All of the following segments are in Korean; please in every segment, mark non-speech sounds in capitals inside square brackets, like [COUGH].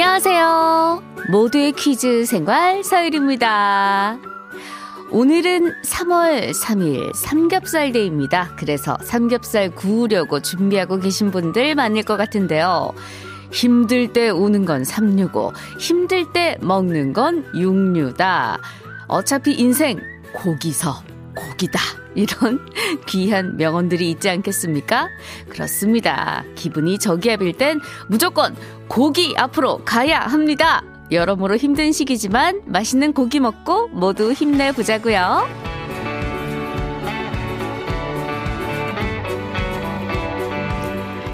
안녕하세요. 모두의 퀴즈 생활 서유리입니다. 오늘은 3월 3일 삼겹살 데이입니다. 그래서 삼겹살 구우려고 준비하고 계신 분들 많을 것 같은데요. 힘들 때 우는 건 삼류고, 힘들 때 먹는 건 육류다. 어차피 인생 고기서 고기다. 이런 [LAUGHS] 귀한 명언들이 있지 않겠습니까? 그렇습니다. 기분이 저기압일 땐 무조건 고기 앞으로 가야 합니다. 여러모로 힘든 시기지만 맛있는 고기 먹고 모두 힘내보자고요.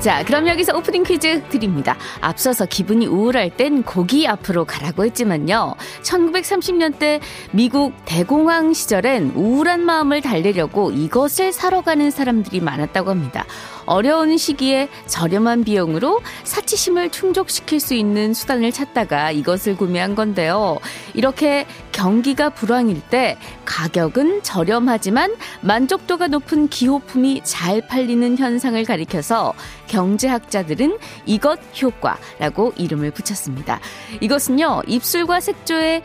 자, 그럼 여기서 오프닝 퀴즈 드립니다. 앞서서 기분이 우울할 땐 고기 앞으로 가라고 했지만요. 1930년대 미국 대공황 시절엔 우울한 마음을 달래려고 이것을 사러 가는 사람들이 많았다고 합니다. 어려운 시기에 저렴한 비용으로 사치심을 충족시킬 수 있는 수단을 찾다가 이것을 구매한 건데요. 이렇게 경기가 불황일 때 가격은 저렴하지만 만족도가 높은 기호품이 잘 팔리는 현상을 가리켜서 경제학자들은 이것 효과라고 이름을 붙였습니다. 이것은요, 입술과 색조의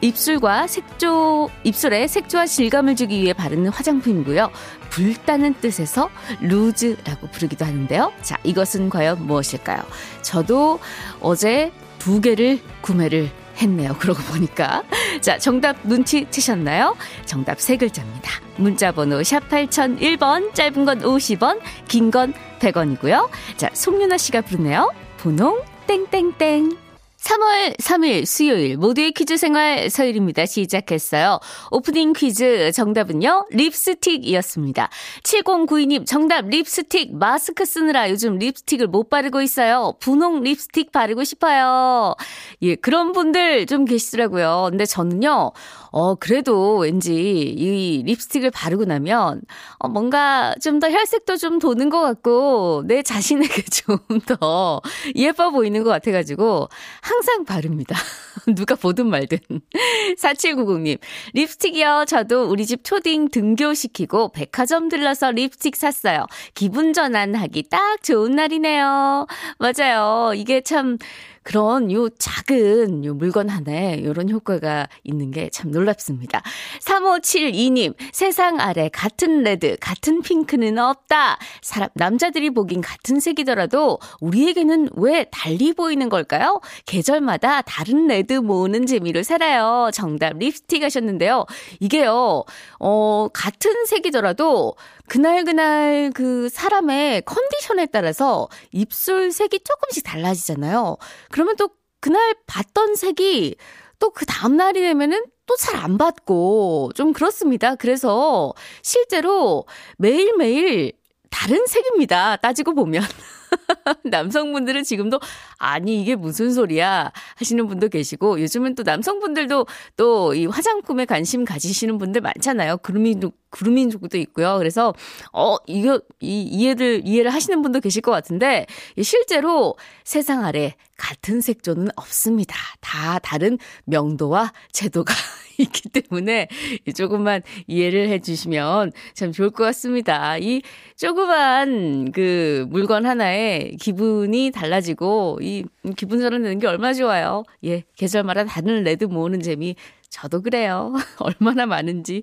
입술과 색조, 입술에 색조와 질감을 주기 위해 바르는 화장품이고요. 불다는 뜻에서 루즈라고 부르기도 하는데요. 자, 이것은 과연 무엇일까요? 저도 어제 두 개를 구매를 했네요. [LAUGHS] 그러고 보니까. 자, 정답 눈치채셨나요? 정답 세 글자입니다. 문자번호 샵 8001번, 짧은 건 50원, 긴 건 100원이고요. 자, 송윤아 씨가 부르네요. 분홍 땡땡땡. 3월 3일 수요일 모두의 퀴즈 생활 서일입니다. 시작했어요. 오프닝 퀴즈 정답은요. 립스틱이었습니다. 7092님 정답 립스틱 마스크 쓰느라 요즘 립스틱을 못 바르고 있어요. 분홍 립스틱 바르고 싶어요. 예, 그런 분들 좀 계시더라고요. 근데 저는요. 어, 그래도 왠지 이 립스틱을 바르고 나면 어, 뭔가 좀 더 혈색도 좀 도는 것 같고 내 자신에게 [LAUGHS] 좀 더 예뻐 보이는 것 같아가지고 항상 바릅니다. [LAUGHS] 누가 보든 말든. [LAUGHS] 4790님, 립스틱이요. 저도 우리 집 초딩 등교시키고 백화점 들러서 립스틱 샀어요. 기분 전환하기 딱 좋은 날이네요. 맞아요. 이게 참, 그런 요 작은 요 물건 하나에 요런 효과가 있는 게 참 놀랍습니다. 3572님, 세상 아래 같은 레드, 같은 핑크는 없다. 사람, 남자들이 보긴 같은 색이더라도 우리에게는 왜 달리 보이는 걸까요? 계절마다 다른 레드 모으는 재미로 살아요. 정답 립스틱 하셨는데요. 이게요, 어, 같은 색이더라도 그날 그날 그 사람의 컨디션에 따라서 입술 색이 조금씩 달라지잖아요. 그러면 또 그날 봤던 색이 또 그 다음 날이 되면은 또 잘 안 받고 좀 그렇습니다. 그래서 실제로 매일매일 다른 색입니다. 따지고 보면. [LAUGHS] 남성분들은 지금도 아니 이게 무슨 소리야 하시는 분도 계시고 요즘은 또 남성분들도 또 이 화장품에 관심 가지시는 분들 많잖아요. 그루밍 그루밍족도 있고요. 그래서 어 이거 이 이해를 이해를 하시는 분도 계실 것 같은데 실제로 세상 아래 같은 색조는 없습니다. 다 다른 명도와 제도가 [LAUGHS] 있기 때문에 조금만 이해를 해주시면 참 좋을 것 같습니다. 이 조그만 그 물건 하나에 기분이 달라지고 이 기분 전환되는 게 얼마나 좋아요. 예, 계절마다 다른 레드 모으는 재미 저도 그래요. [LAUGHS] 얼마나 많은지.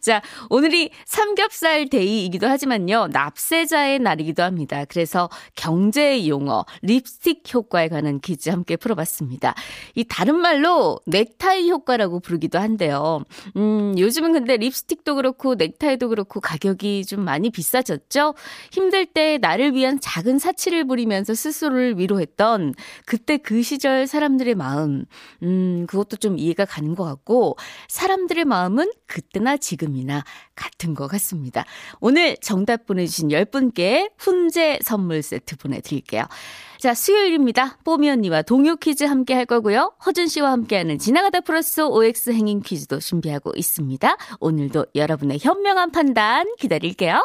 자, 오늘이 삼겹살 데이이기도 하지만요. 납세자의 날이기도 합니다. 그래서 경제 용어, 립스틱 효과에 관한 퀴즈 함께 풀어봤습니다. 이 다른 말로 넥타이 효과라고 부르기도 한데요. 음, 요즘은 근데 립스틱도 그렇고 넥타이도 그렇고 가격이 좀 많이 비싸졌죠? 힘들 때 나를 위한 작은 사치를 부리면서 스스로를 위로했던 그때 그 시절 사람들의 마음, 음, 그것도 좀 이해가 가는 것 같고 같고 사람들의 마음은 그때나 지금이나 같은 것 같습니다. 오늘 정답 보내주신 10분께 훈제 선물 세트 보내드릴게요. 자, 수요일입니다. 뽀미 언니와 동요 퀴즈 함께 할 거고요. 허준 씨와 함께하는 지나가다 플러스 OX 행인 퀴즈도 준비하고 있습니다. 오늘도 여러분의 현명한 판단 기다릴게요.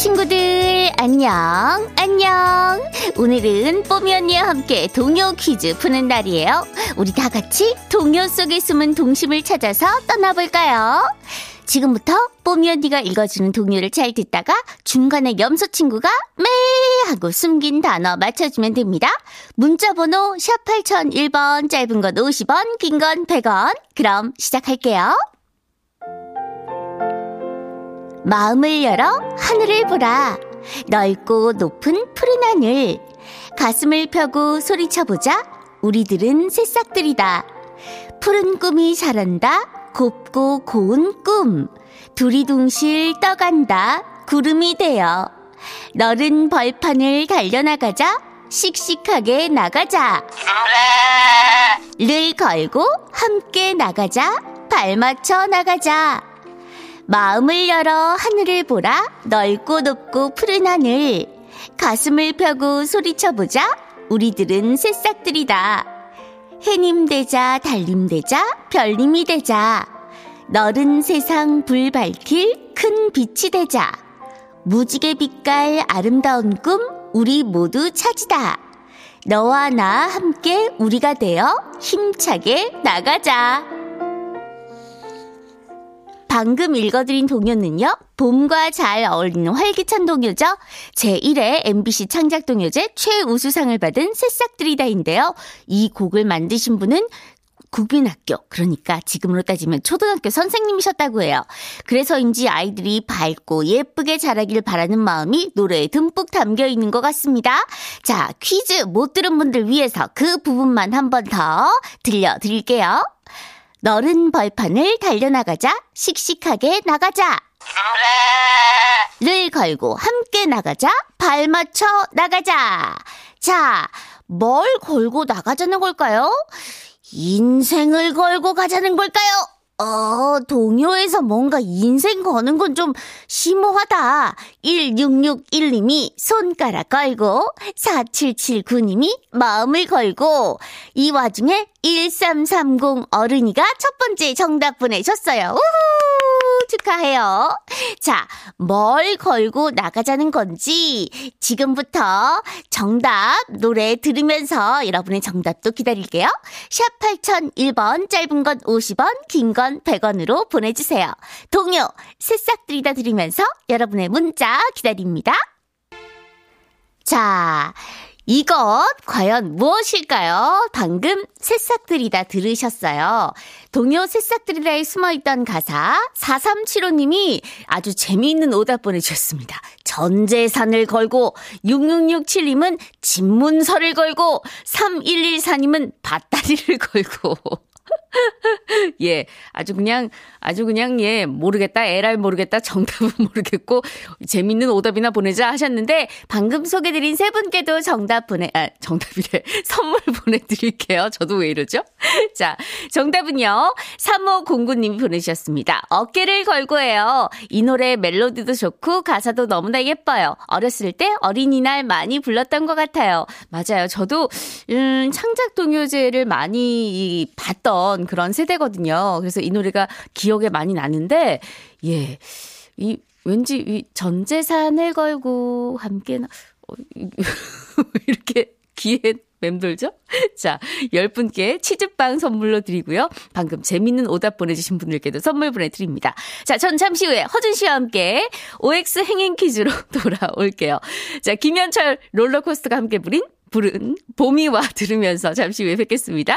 친구들 안녕 안녕 오늘은 뽀미 언니와 함께 동요 퀴즈 푸는 날이에요 우리 다 같이 동요 속에 숨은 동심을 찾아서 떠나볼까요 지금부터 뽀미 언니가 읽어주는 동요를 잘 듣다가 중간에 염소 친구가 매 하고 숨긴 단어 맞춰주면 됩니다. 문자 번호 샵 8001번 짧은 건 50원 긴 건 100원 그럼 시작할게요. 마음을 열어 하늘을 보라. 넓고 높은 푸른 하늘. 가슴을 펴고 소리쳐보자. 우리들은 새싹들이다. 푸른 꿈이 자란다. 곱고 고운 꿈. 두리둥실 떠간다. 구름이 되어. 너른 벌판을 달려나가자. 씩씩하게 나가자. 를 걸고 함께 나가자. 발 맞춰 나가자. 마음을 열어 하늘을 보라. 넓고 높고 푸른 하늘. 가슴을 펴고 소리쳐보자. 우리들은 새싹들이다. 해님 되자, 달님 되자, 별님이 되자. 너른 세상 불 밝힐 큰 빛이 되자. 무지개 빛깔 아름다운 꿈 우리 모두 찾이다. 너와 나 함께 우리가 되어 힘차게 나가자. 방금 읽어드린 동요는요, 봄과 잘 어울리는 활기찬 동요죠. 제1회 MBC 창작동요제 최우수상을 받은 새싹들이다인데요. 이 곡을 만드신 분은 국민학교, 그러니까 지금으로 따지면 초등학교 선생님이셨다고 해요. 그래서인지 아이들이 밝고 예쁘게 자라길 바라는 마음이 노래에 듬뿍 담겨 있는 것 같습니다. 자, 퀴즈 못 들은 분들 위해서 그 부분만 한 번 더 들려드릴게요. 너른 벌판을 달려나가자, 씩씩하게 나가자. 를 걸고 함께 나가자, 발 맞춰 나가자. 자, 뭘 걸고 나가자는 걸까요? 인생을 걸고 가자는 걸까요? 어, 동요에서 뭔가 인생 거는 건 좀 심오하다. 1661님이 손가락 걸고, 4779님이 마음을 걸고, 이 와중에 1330 어른이가 첫 번째 정답 보내셨어요. 우후! 축하해요. 자, 뭘 걸고 나가자는 건지 지금부터 정답 노래 들으면서 여러분의 정답도 기다릴게요. 샵 8001번 짧은 건 50원, 긴 건 100원으로 보내주세요. 동요 새싹 들이다 들으면서 여러분의 문자 기다립니다. 자, 이것 과연 무엇일까요? 방금 새싹들이다 들으셨어요. 동요 새싹들이다에 숨어있던 가사 4375님이 아주 재미있는 오답 보내주셨습니다. 전재산을 걸고 6667님은 집문서를 걸고 3114님은 밭다리를 [LAUGHS] 걸고 [LAUGHS] 예, 아주 그냥, 아주 그냥, 예, 모르겠다, 에랄 모르겠다, 정답은 [LAUGHS] 모르겠고, 재밌는 오답이나 보내자 하셨는데, 방금 소개드린 세 분께도 정답 보내, 아, 정답이래. [LAUGHS] 선물 보내드릴게요. 저도 왜 이러죠? 자, 정답은요, 3509님이 보내주셨습니다. 어깨를 걸고 해요. 이 노래 멜로디도 좋고, 가사도 너무나 예뻐요. 어렸을 때 어린이날 많이 불렀던 것 같아요. 맞아요. 저도, 음, 창작동요제를 많이 봤던 그런 세대 거든요. 그래서 이 노래가 기억에 많이 나는데, 예. 이, 왠지 이 전재산을 걸고 함께, 나, 어, [LAUGHS] 이렇게 귀에 맴돌죠? 자, 10분께 치즈빵 선물로 드리고요. 방금 재밌는 오답 보내주신 분들께도 선물 보내드립니다. 자, 전 잠시 후에 허준 씨와 함께 OX 행행 퀴즈로 [LAUGHS] 돌아올게요. 자, 김현철 롤러코스터가 함께 부린, 부른 봄이와 들으면서 잠시 후에 뵙겠습니다.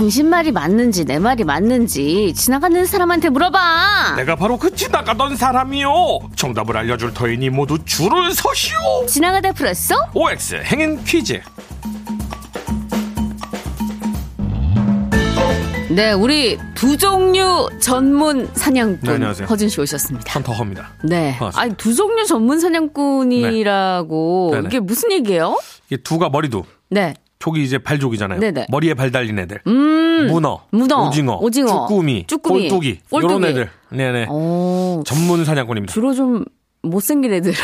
당신 말이 맞는지 내 말이 맞는지 지나가는 사람한테 물어봐. 내가 바로 그 지나가던 사람이요. 정답을 알려줄 터이니 모두 줄을 서시오. 지나가다 풀었어? OX 행인 퀴즈. 네, 우리 두 종류 전문 사냥꾼 네. 허준 씨 오셨습니다. 헌터허입니다. 네. 반갑습니다. 아니 두 종류 전문 사냥꾼이라고 네. 이게 무슨 얘기예요? 이게 두가 머리도 네. 족이 이제 발족이잖아요. 네네. 머리에 발 달린 애들. 음. 문어, 문어, 오징어, 오징어, 쭈꾸미, 쭈꾸미, 꼴뚜기, 꼴뚜기. 이런 애들. 네네. 어. 전문 사냥꾼입니다. 주로 좀 못생긴 애들.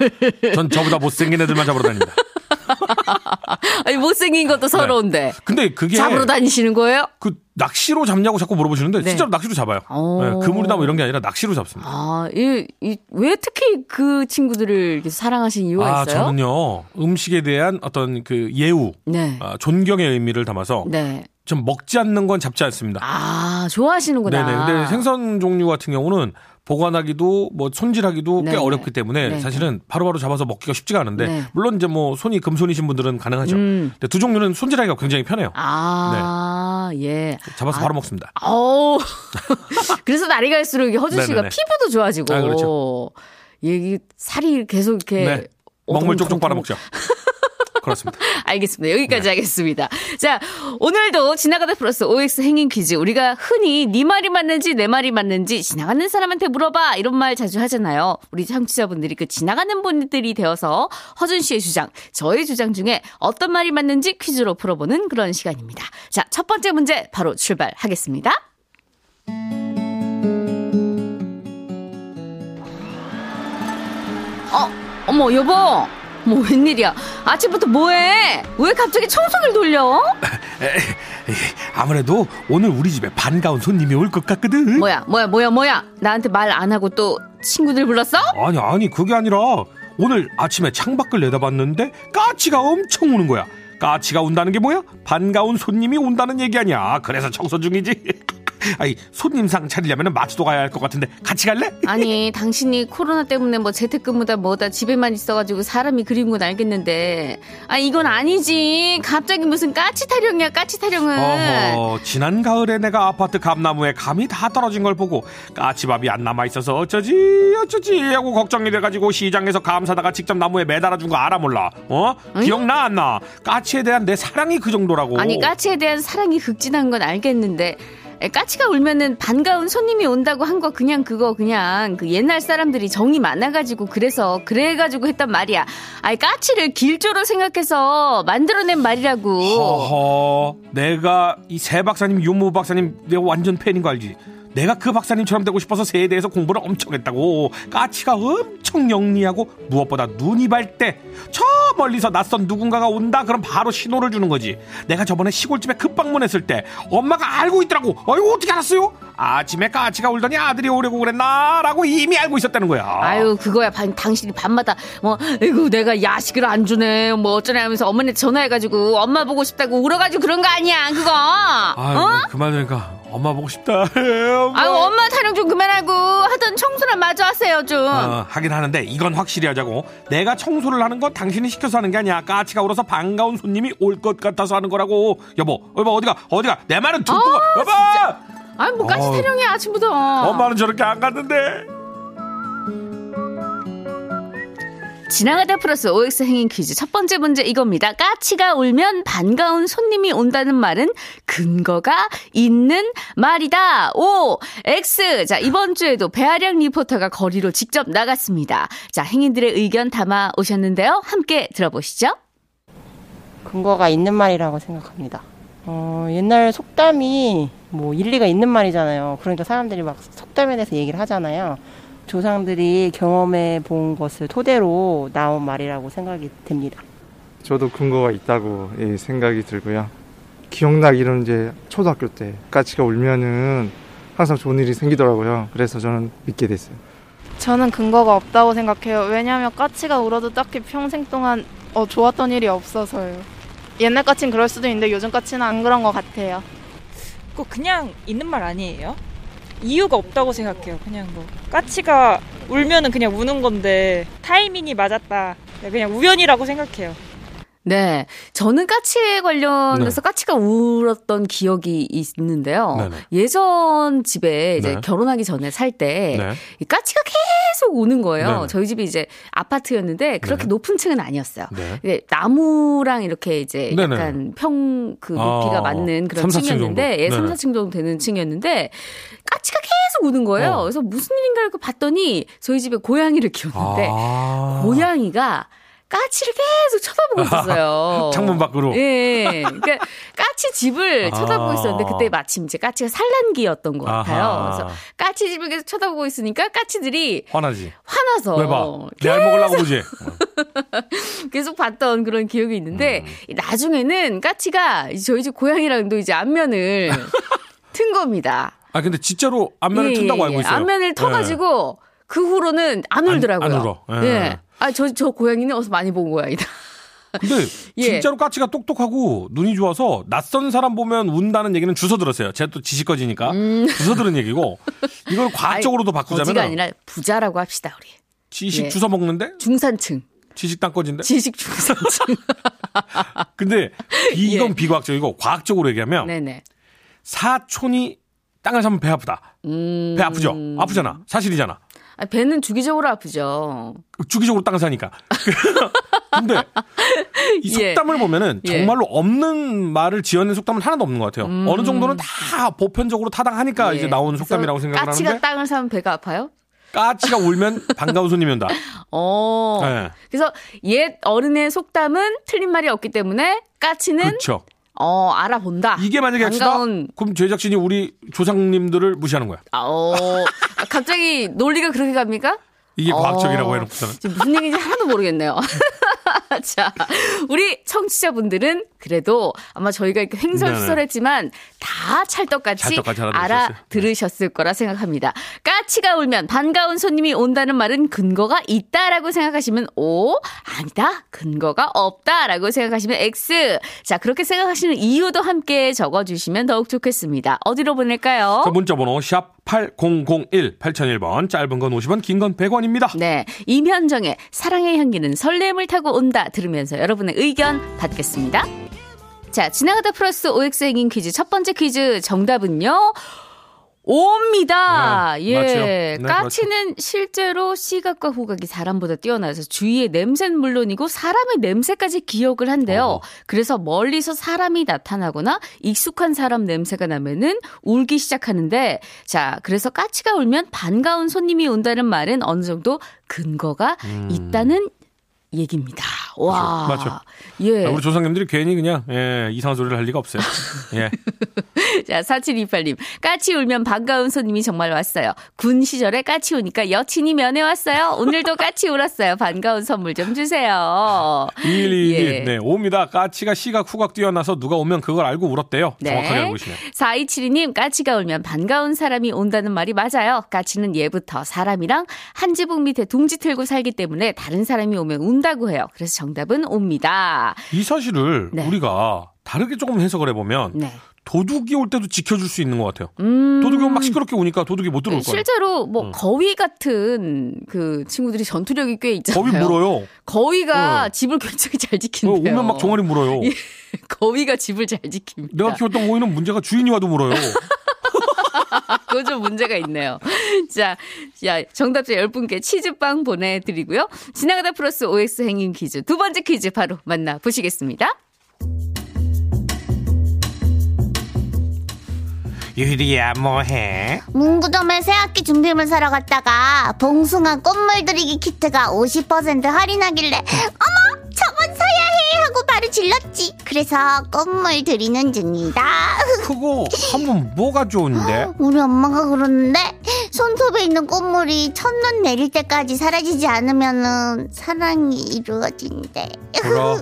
[LAUGHS] 전 저보다 못생긴 애들만 잡으러 다닙니다. [LAUGHS] 아니 못생긴 것도 서러운데. 근데 그게 잡으러 다니시는 거예요? 그 낚시로 잡냐고 자꾸 물어보시는데 네. 진짜로 낚시로 잡아요. 어. 네, 그물이나 뭐 이런 게 아니라 낚시로 잡습니다. 아, 이, 이, 왜 특히 그 친구들을 사랑하신 이유가 아, 있어요? 저는요 음식에 대한 어떤 그 예우, 네. 아, 존경의 의미를 담아서 네. 좀 먹지 않는 건 잡지 않습니다. 아, 좋아하시는구나. 네네. 근데 생선 종류 같은 경우는 보관하기도 뭐 손질하기도 꽤 네. 어렵기 때문에 네. 사실은 바로 바로 잡아서 먹기가 쉽지가 않은데 네. 물론 이제 뭐 손이 금손이신 분들은 가능하죠. 음. 근데 두 종류는 손질하기가 굉장히 편해요. 아, 예. 잡아서 아, 바로 먹습니다. 어우. [LAUGHS] 그래서 날이 갈수록 허준 씨가. 피부도 좋아지고. 아, 그렇죠. 이게 살이 계속 이렇게. 네. 먹물 쪽쪽. 빨아먹죠. [LAUGHS] 그렇습니다. [LAUGHS] 알겠습니다. 여기까지 네. 하겠습니다. 자, 오늘도 지나가다 플러스 OX 행인 퀴즈. 우리가 흔히 네 말이 맞는지 내 말이 맞는지 지나가는 사람한테 물어봐. 이런 말 자주 하잖아요. 우리 청취자분들이 그 지나가는 분들이 되어서 허준 씨의 주장, 저의 주장 중에 어떤 말이 맞는지 퀴즈로 풀어보는 그런 시간입니다. 자, 첫 번째 문제 바로 출발하겠습니다. 어, 어머, 여보. 뭐 웬일이야? 아침부터 뭐해? 왜 갑자기 청소기를 돌려? [LAUGHS] 아무래도 오늘 우리 집에 반가운 손님이 올 것 같거든. 뭐야, 뭐야, 뭐야, 뭐야? 나한테 말 안 하고 또 친구들 불렀어? 아니 아니 그게 아니라 오늘 아침에 창밖을 내다봤는데 까치가 엄청 우는 거야. 까치가 운다는 게 뭐야? 반가운 손님이 온다는 얘기 아니야. 그래서 청소 중이지. [LAUGHS] [LAUGHS] 아니 손님상 차리려면 마트도 가야 할 것 같은데 같이 갈래? [LAUGHS] 아니, 당신이 코로나 때문에 뭐 재택근무다 뭐다 집에만 있어가지고 사람이 그리운 건 알겠는데, 아 이건 아니지. 갑자기 무슨 까치 타령이야, 까치 타령은. 어허, 지난 가을에 내가 아파트 감나무에 감이 다 떨어진 걸 보고 까치밥이 안 남아 있어서 어쩌지 어쩌지 하고 걱정이 돼가지고 시장에서 감 사다가 직접 나무에 매달아 준 거 알아 몰라? 어? 기억나 안 나? 까치에 대한 내 사랑이 그 정도라고. 아니 까치에 대한 사랑이 극진한 건 알겠는데 에, 까치가 울면은 반가운 손님이 온다고 한 거 그냥 그거 그냥 그 옛날 사람들이 정이 많아가지고 그래서 그래가지고 했단 말이야. 아니 까치를 길조로 생각해서 만들어낸 말이라고. 허허, 내가 이새 박사님, 윤모 박사님 내가 완전 팬인 거 알지? 내가 그 박사님처럼 되고 싶어서 새에 대해서 공부를 엄청 했다고. 까치가 엄청 영리하고 무엇보다 눈이 밝대. 저 멀리서 낯선 누군가가 온다 그럼 바로 신호를 주는 거지. 내가 저번에 시골집에 급방문했을 때 엄마가 알고 있더라고. 어이구 어떻게 알았어요? 아침에 까치가 울더니 아들이 오려고 그랬나라고 이미 알고 있었다는 거야. 아유 그거야 반- 당신이 밤마다 뭐 이거 내가 야식을 안 주네 뭐 어쩌네 하면서 어머니한테 전화해가지고 엄마 보고 싶다고 울어가지고 그런 거 아니야 그거 아유, 어? 그만 들으니까 엄마 보고 싶다. [LAUGHS] 엄마. 아유 엄마 타령 좀 그만하고 하던 청소나 마저 하세요 좀 어, 하긴 하는데 이건 확실히 하자고. 내가 청소를 하는 건 당신이 시켜서 하는 게 아니야. 까치가 울어서 반가운 손님이 올 것 같아서 하는 거라고. 여보, 여보 어디가 어디가 내 말은 듣고 가. 여보. 아니 뭐 까치. 타령이야 아침부터 엄마는 저렇게 안 갔는데. 지나가다 플러스 OX 행인 퀴즈 첫 번째 문제 이겁니다. 까치가 울면 반가운 손님이 온다는 말은 근거가 있는 말이다. O, X. 자, 이번 주에도 배아량 리포터가 거리로 직접 나갔습니다. 자, 행인들의 의견 담아 오셨는데요. 함께 들어보시죠. 근거가 있는 말이라고 생각합니다. 어, 옛날 속담이 뭐 일리가 있는 말이잖아요. 그러니까 사람들이 막 속담에 대해서 얘기를 하잖아요. 조상들이 경험해 본 것을 토대로 나온 말이라고 생각이 됩니다. 저도 근거가 있다고 예, 생각이 들고요. 기억나기로는 이제 초등학교 때 까치가 울면은 항상 좋은 일이 생기더라고요. 그래서 저는 믿게 됐어요. 저는 근거가 없다고 생각해요. 왜냐하면 까치가 울어도 딱히 평생 동안 어, 좋았던 일이 없어서요. 옛날 까치는 그럴 수도 있는데 요즘 까치는 안 그런 것 같아요. 그거 그냥 있는 말 아니에요? 이유가 없다고 생각해요. 그냥 뭐 까치가 울면은 그냥 우는 건데 타이밍이 맞았다. 그냥 우연이라고 생각해요. 네. 저는 까치에 관련해서 까치가 울었던 기억이 있는데요. 네네. 예전 집에 이제 네. 결혼하기 전에 살때 네. 이 까치가 계속 우는 거예요. 네네. 저희 집이 이제 아파트였는데 그렇게 네. 높은 층은 아니었어요. 네. 나무랑 이렇게 이제. 약간 평 그 높이가 아, 맞는 그런 삼, 사층 층이었는데 정도. 예, 3, 네네. 4층 정도 되는 층이었는데 까치가 계속 우는 거예요. 어. 그래서 무슨 일인가 이렇게 봤더니 저희 집에 고양이를 키웠는데 아. 고양이가 까치를 계속 쳐다보고 있었어요. [LAUGHS] 창문 밖으로. 예. 그러니까 까치 집을 [LAUGHS] 아. 쳐다보고 있었는데 그때 마침 이제 까치가 산란기였던 것 같아요. 아하. 그래서 까치 집을 계속 쳐다보고 있으니까 까치들이 화나지. 화나서 왜 봐? 내알 먹으려고 보지. [LAUGHS] 계속 봤던 그런 기억이 있는데 음. 나중에는 까치가 저희 집 고양이랑도 이제 안면을 튼 겁니다. 아 근데 진짜로 안면을 예, 튼다고 예, 알고 있어요. 안면을 터가지고 그 후로는 안 울더라고요. 안 울어. 예. 예. 아, 저, 저 고양이는 어서 많이 본 고양이다. 근데 [LAUGHS] 예. 진짜로 까치가 똑똑하고 눈이 좋아서 낯선 사람 보면 운다는 얘기는 주워 들었어요. 제가 또 지식거지니까 주워 들은 얘기고 이걸 과학적으로도 [LAUGHS] 거지가 바꾸자면 아니라 부자라고 합시다, 우리. 지식 예. 주워 먹는데 중산층. 지식 땅거진데. 지식 중산층. [LAUGHS] 근데 비- 이건 예. 비과학적이고 과학적으로 얘기하면 네네. 사촌이 땅을 사면 배 아프다. 음. 배 아프죠. 아프잖아. 사실이잖아. 아, 배는 주기적으로 아프죠. 주기적으로 땅을 사니까. [LAUGHS] 근데 이 예. 속담을 보면은 예. 정말로 없는 말을 지어낸 속담은 하나도 없는 것 같아요. 어느 정도는 다 보편적으로 타당하니까 음. 예. 이제 나온 속담이라고 생각을 까치가 하는데 땅을 사면 배가 아파요? 까치가 울면 [LAUGHS] 반가운 손님이 온다. 어. 네. 그래서 옛 어른의 속담은 틀린 말이 없기 때문에 까치는 그렇죠. 어 알아본다. 이게 만약에. 반가운 그럼 제작진이 우리 조상님들을 무시하는 거야. 아, 어 아, 갑자기 논리가 그렇게 갑니까? 이게 어. 과학적이라고 해놓고서는. 지금 무슨 얘기인지 하나도 모르겠네요. [LAUGHS] 자, 우리 청취자분들은 그래도 아마 저희가 이렇게 횡설수설했지만 다 찰떡같이 찰떡같이 알아들으셨어요. 알아들으셨을 거라 생각합니다. 까치가 울면 반가운 손님이 온다는 말은 근거가 있다라고 생각하시면 O, 아니다, 근거가 없다라고 생각하시면 X. 자, 그렇게 생각하시는 이유도 함께 적어 주시면 더욱 좋겠습니다. 어디로 보낼까요? 자, 문자 번호 샵 8001, 8001번, 짧은 건 50원, 긴 건 100원입니다. 네. 임현정의 사랑의 향기는 설렘을 타고 온다 들으면서 여러분의 의견 받겠습니다. 자, 지나가다 플러스 OX 행인 퀴즈 첫 번째 퀴즈 정답은요. 옵니다. 네, 예. 네, 까치는 실제로 시각과 후각이 사람보다 뛰어나서 주위의 냄새는 물론이고 사람의 냄새까지 기억을 한대요. 어허. 그래서 멀리서 사람이 나타나거나 익숙한 사람 냄새가 나면은 울기 시작하는데 자, 그래서 까치가 울면 반가운 손님이 온다는 말은 어느 정도 근거가 있다는 얘기입니다. 와. 음. 맞죠. 예. 아, 우리 조상님들이 괜히 그냥 예, 이상한 소리를 할 리가 없어요. 예. [LAUGHS] 자, 4728님. 까치 울면 반가운 손님이 정말 왔어요. 군 시절에 까치 오니까 여친이 면회 왔어요. 오늘도 까치 울었어요. 반가운 선물 좀 주세요. 2121. 예. 네, 옵니다. 까치가 시각 후각 뛰어나서 누가 오면 그걸 알고 울었대요. 네. 정확하게 알고 계시네요. 4272님, 까치가 울면 반가운 사람이 온다는 말이 맞아요. 까치는 예부터 사람이랑 한 지붕 밑에 둥지 틀고 살기 때문에 다른 사람이 오면 운 다고 해요. 그래서 정답은 옵니다. 이 사실을 네. 우리가 다르게 조금 해석을 해보면 네. 도둑이 올 때도 지켜줄 수 있는 것 같아요. 음. 도둑이 오면 막 시끄럽게 우니까 도둑이 못 들어올 거예요. 실제로 뭐 음. 거위 같은 그 친구들이 전투력이 꽤 있잖아요. 겁이 물어요. 거위가 어. 집을 굉장히 잘 어, 지킨대요. 오면 막 종아리 물어요. 예. 거위가 집을 잘 지킵니다. 내가 키웠던 거위는 문제가 주인이 와도 물어요. [LAUGHS] 그거 좀 문제가 있네요. 자, 야, 정답자 10분께 치즈빵 보내드리고요. 지나가다 플러스 OX 행인 퀴즈. 두 번째 퀴즈 바로 만나보시겠습니다. 유리야 뭐해? 문구점에 새학기 준비물 사러 갔다가 봉숭아 꽃물 들이기 키트가 50% 할인하길래 어머 저건 사야 해 하고 바로 질렀지 그래서 꽃물 들이는 중이다 [LAUGHS] 그거 하면 뭐가 좋은데? 우리 엄마가 그러는데 손톱에 있는 꽃물이 첫눈 내릴 때까지 사라지지 않으면은 사랑이 이루어진대 불어.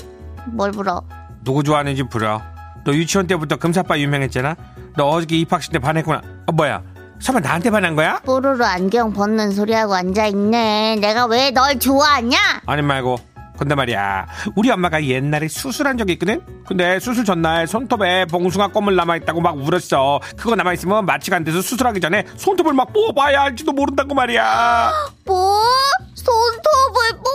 [LAUGHS] 뭘 불어 누구 좋아하는지 불어. 너 유치원 때부터 금사빠 유명했잖아. 너 어저께 입학식 때 반했구나. 어 뭐야? 설마 나한테 반한 거야? 뽀로로 안경 벗는 소리하고 앉아있네 내가 왜 널 좋아하냐 아니 말고. 근데 말이야 우리 엄마가 옛날에 수술한 적이 있거든 근데 수술 전날 손톱에 봉숭아 껌을 남아있다고 막 울었어 그거 남아있으면 마취가 안 돼서 수술하기 전에 손톱을 막 뽑아야 할지도 모른다고 말이야 뭐? 손톱을?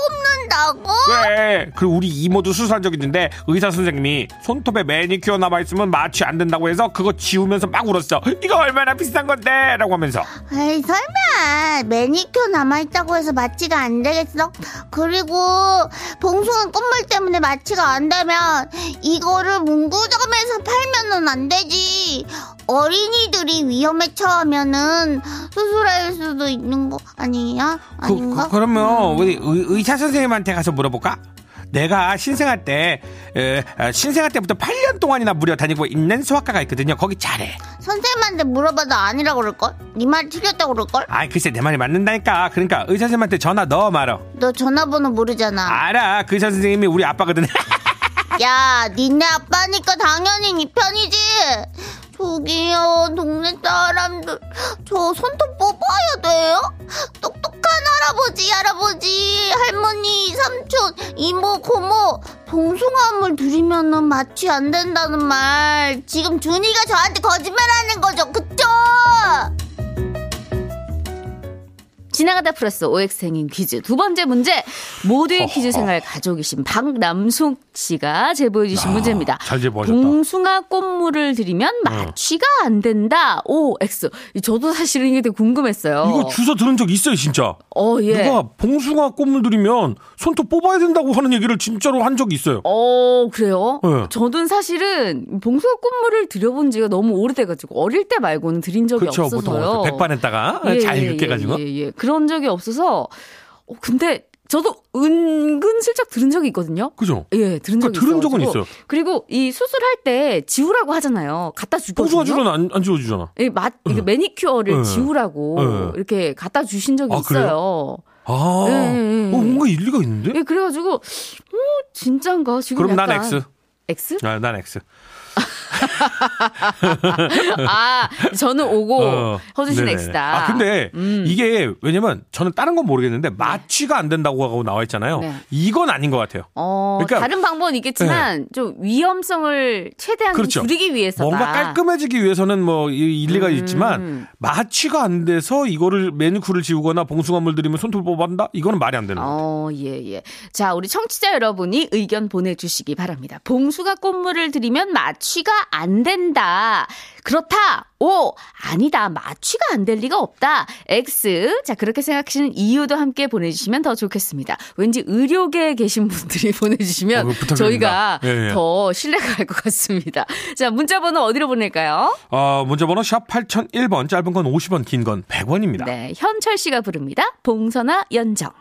된다고? 그래. 그리고 우리 이모도 수술한 적 있는데 의사 선생님이 손톱에 매니큐어 남아 있으면 마취 안 된다고 해서 그거 지우면서 막 울었어. 이거 얼마나 비싼 건데?라고 하면서. 에이 설마 매니큐어 남아 있다고 해서 마취가 안 되겠어? 그리고 봉숭아 꽃물 때문에 마취가 안 되면 이거를 문구점에서 팔면은 안 되지 어린이들이 위험에 처하면은 수술할 수도 있는 거 아니야? 아닌가? 그, 러면 우리 의, 의사 선생님한테 가서 물어볼까? 내가 신생아 때 에, 아, 신생아 때부터 8년 동안이나 무려 다니고 있는 소아과가 있거든요. 거기 잘해. 선생님한테 물어봐도 아니라고 그럴걸? 네말 틀렸다고 그럴걸? 아 글쎄 내 말이 맞는다니까. 그러니까 의사 선생님한테 전화 넣어 말어. 너 전화번호 모르잖아 알아. 그 의사 선생님이 우리 아빠거든. [LAUGHS] 야 니네 아빠니까 당연히 네 편이지 저기요 동네 사람들 저 손톱 뽑아야 돼요? 똑똑한 할아버지 할아버지 할머니 삼촌 이모 고모 봉숭아물 드리면은 마취 안 된다는 말 지금 준이가 저한테 거짓말하는 거죠 그쵸? 지나가다 플러스 OX 행인 퀴즈 두 번째 문제 모두의 퀴즈 생활 계신 박남숙 씨가 제보해 주신 문제입니다. 잘 제보하셨다. 봉숭아 꽃물을 드리면 마취가 안 된다. OX. 저도 사실은 이게 되게 궁금했어요. 이거 주소 들은 적 있어요 진짜. 어, 예. 누가 봉숭아 꽃물 들이면 손톱 뽑아야 된다고 하는 얘기를 진짜로 한 적이 있어요. 어, 그래요? 네. 저는 사실은 봉숭아 꽃물을 드려본 지가 너무 오래돼가지고 어릴 때 말고는 드린 적이 그렇죠. 없어서요. 보통 백반했다가 예, 잘 예, 익혀가지고. 예, 예, 예. 그런 적이 없어서. 어, 근데 저도 은근슬쩍 들은 적이 있거든요. 그죠? 예, 들은 적이 그러니까 들은 적은 있어가지고. 있어요. 그리고 이 수술할 때 지우라고 하잖아요. 갖다 주거든요. 봉숭아 줄은 안, 안 지워주잖아. 이 맛, 이게 매니큐어를 네. 지우라고 네. 이렇게 갖다 주신 적이 아? 있어요. 아, 예, 예, 예. 어, 뭔가 일리가 있는데? 예, 그래가지고, 어, 진짠가? 지금 그럼 난 약간 X. X? 아, 난 X. [LAUGHS] 아, 저는 오고 어, 허준 씨는. X다. 아, 근데 음. 이게 왜냐면 저는 다른 건 모르겠는데 마취가 안 된다고 하고 나와 있잖아요. 네. 이건 아닌 것 같아요. 어, 그러니까- 다른 방법은 있겠지만 좀 위험성을 최대한 그렇죠. 줄이기 위해서다. 뭔가 깔끔해지기 위해서는 뭐 이- 일리가 음. 있지만 마취가 안 돼서 이거를 매니큐를 지우거나 봉숭아물 들이면 손톱을 뽑아한다? 이거는 말이 안 되는 거예요. 어, 예, 예. 자, 우리 청취자 여러분이 의견 보내주시기 바랍니다. 봉수가 꽃물을 드리면 마취가 안 된다. 그렇다. 오, 아니다. 마취가 안 될 리가 없다. X. 자, 그렇게 생각하시는 이유도 함께 보내주시면 더 좋겠습니다. 왠지 의료계에 계신 분들이 [LAUGHS] 보내주시면 어. 저희가 예, 예. 더 신뢰가 갈 것 같습니다. 자, 문자번호 어디로 보낼까요? 어, 문자번호 샵 8001번, 짧은 건 50원, 긴 건 100원입니다. 네, 현철 씨가 부릅니다. 봉선아 연정.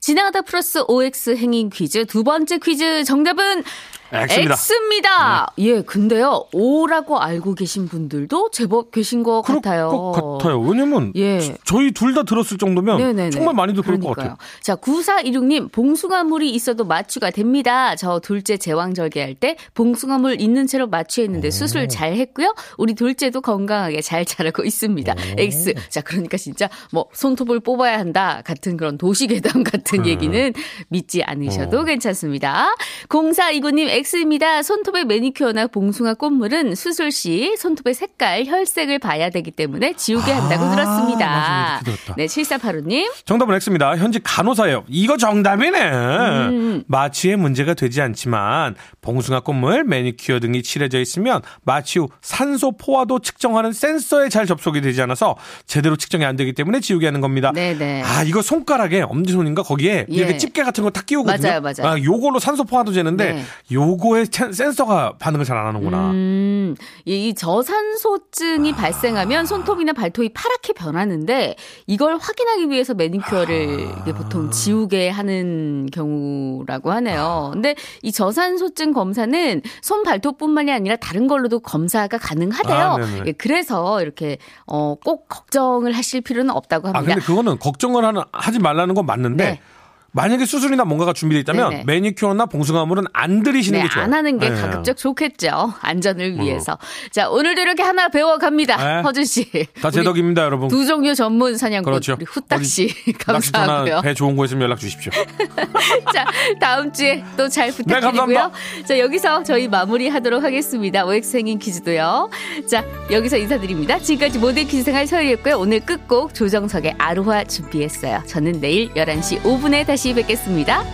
지나가다 플러스 OX 행인 퀴즈 두 번째 퀴즈 정답은 X입니다. X입니다. 예, 근데요, O라고 알고 계신 분들도 제법 계신 것 같아요. 것 같아요. 왜냐면 예. 저- 저희 둘 다 들었을 정도면 네네네. 정말 많이들 그럴 것. 같아요. 자, 9416님, 봉숭아물이 있어도 마취가 됩니다. 저 둘째 제왕절개 할 때 봉숭아물 있는 채로 마취했는데 수술 잘 했고요. 우리 둘째도 건강하게 잘 자라고 있습니다. X. 자, 그러니까 진짜 뭐 손톱을 뽑아야 한다 같은 그런 도시괴담 같은 네. 얘기는 믿지 어. 않으셔도 괜찮습니다. 0429님, X입니다. 손톱의 매니큐어나 봉숭아 꽃물은 수술 시 손톱의 색깔, 혈색을 봐야 되기 때문에 지우게 한다고 아, 들었습니다. 맞아. 네, 7485님. 정답은 X입니다. 현직 간호사예요. 이거 정답이네. 음. 마취에 문제가 되지 않지만 봉숭아 꽃물, 매니큐어 등이 칠해져 있으면 마취 후 산소 포화도 측정하는 센서에 잘 접속이 되지 않아서 제대로 측정이 안 되기 때문에 지우게 하는 겁니다. 네네. 아 이거 손가락에 엄지손인가 거기에 예. 이렇게 집게 같은 거 탁 끼우거든요. 맞아요, 맞아요. 아, 요걸로 산소 포화도 재는데 네. 요 거에 센- 센서가 반응을 잘 안 하는구나. 음, 이 저산소증이 아. 발생하면 손톱이나 발톱이 파랗게 변하는데 이걸 확인하기 위해서 매니큐어를 아. 보통 지우게 하는 경우라고 하네요. 근데 이 저산소증 검사는 손 발톱뿐만이 아니라 다른 걸로도 검사가 가능하대요. 아. 예, 그래서 이렇게 어, 꼭 걱정을 하실 필요는 없다고 아 합니다. 근데 그거는 걱정을 하는 하지 말라는 건 맞는데 네. 만약에 수술이나 뭔가가 준비되어 있다면 네네. 매니큐어나 봉숭아물은 안 들이시는 네, 게 좋아요. 안 하는 게 네. 가급적 좋겠죠. 안전을 위해서. 자, 오늘도 이렇게 하나 배워갑니다. 네. 허준 씨. 다 제 덕입니다, 여러분. 두 종류 전문 사냥꾼 그렇죠. 우리 후딱 씨 감사하고요. 배 좋은 거 있으면 연락 주십시오. [LAUGHS] 자 다음 주에 또 잘 부탁드리고요. 네. 자 여기서 저희 마무리하도록 하겠습니다. OX 행인 퀴즈도요. 자 여기서 인사드립니다. 지금까지 모델 퀴즈 생활 서희였고요. 오늘 끝곡 조정석의 아로하 준비했어요. 저는 내일 11시 5분에 다시 뵙겠습니다.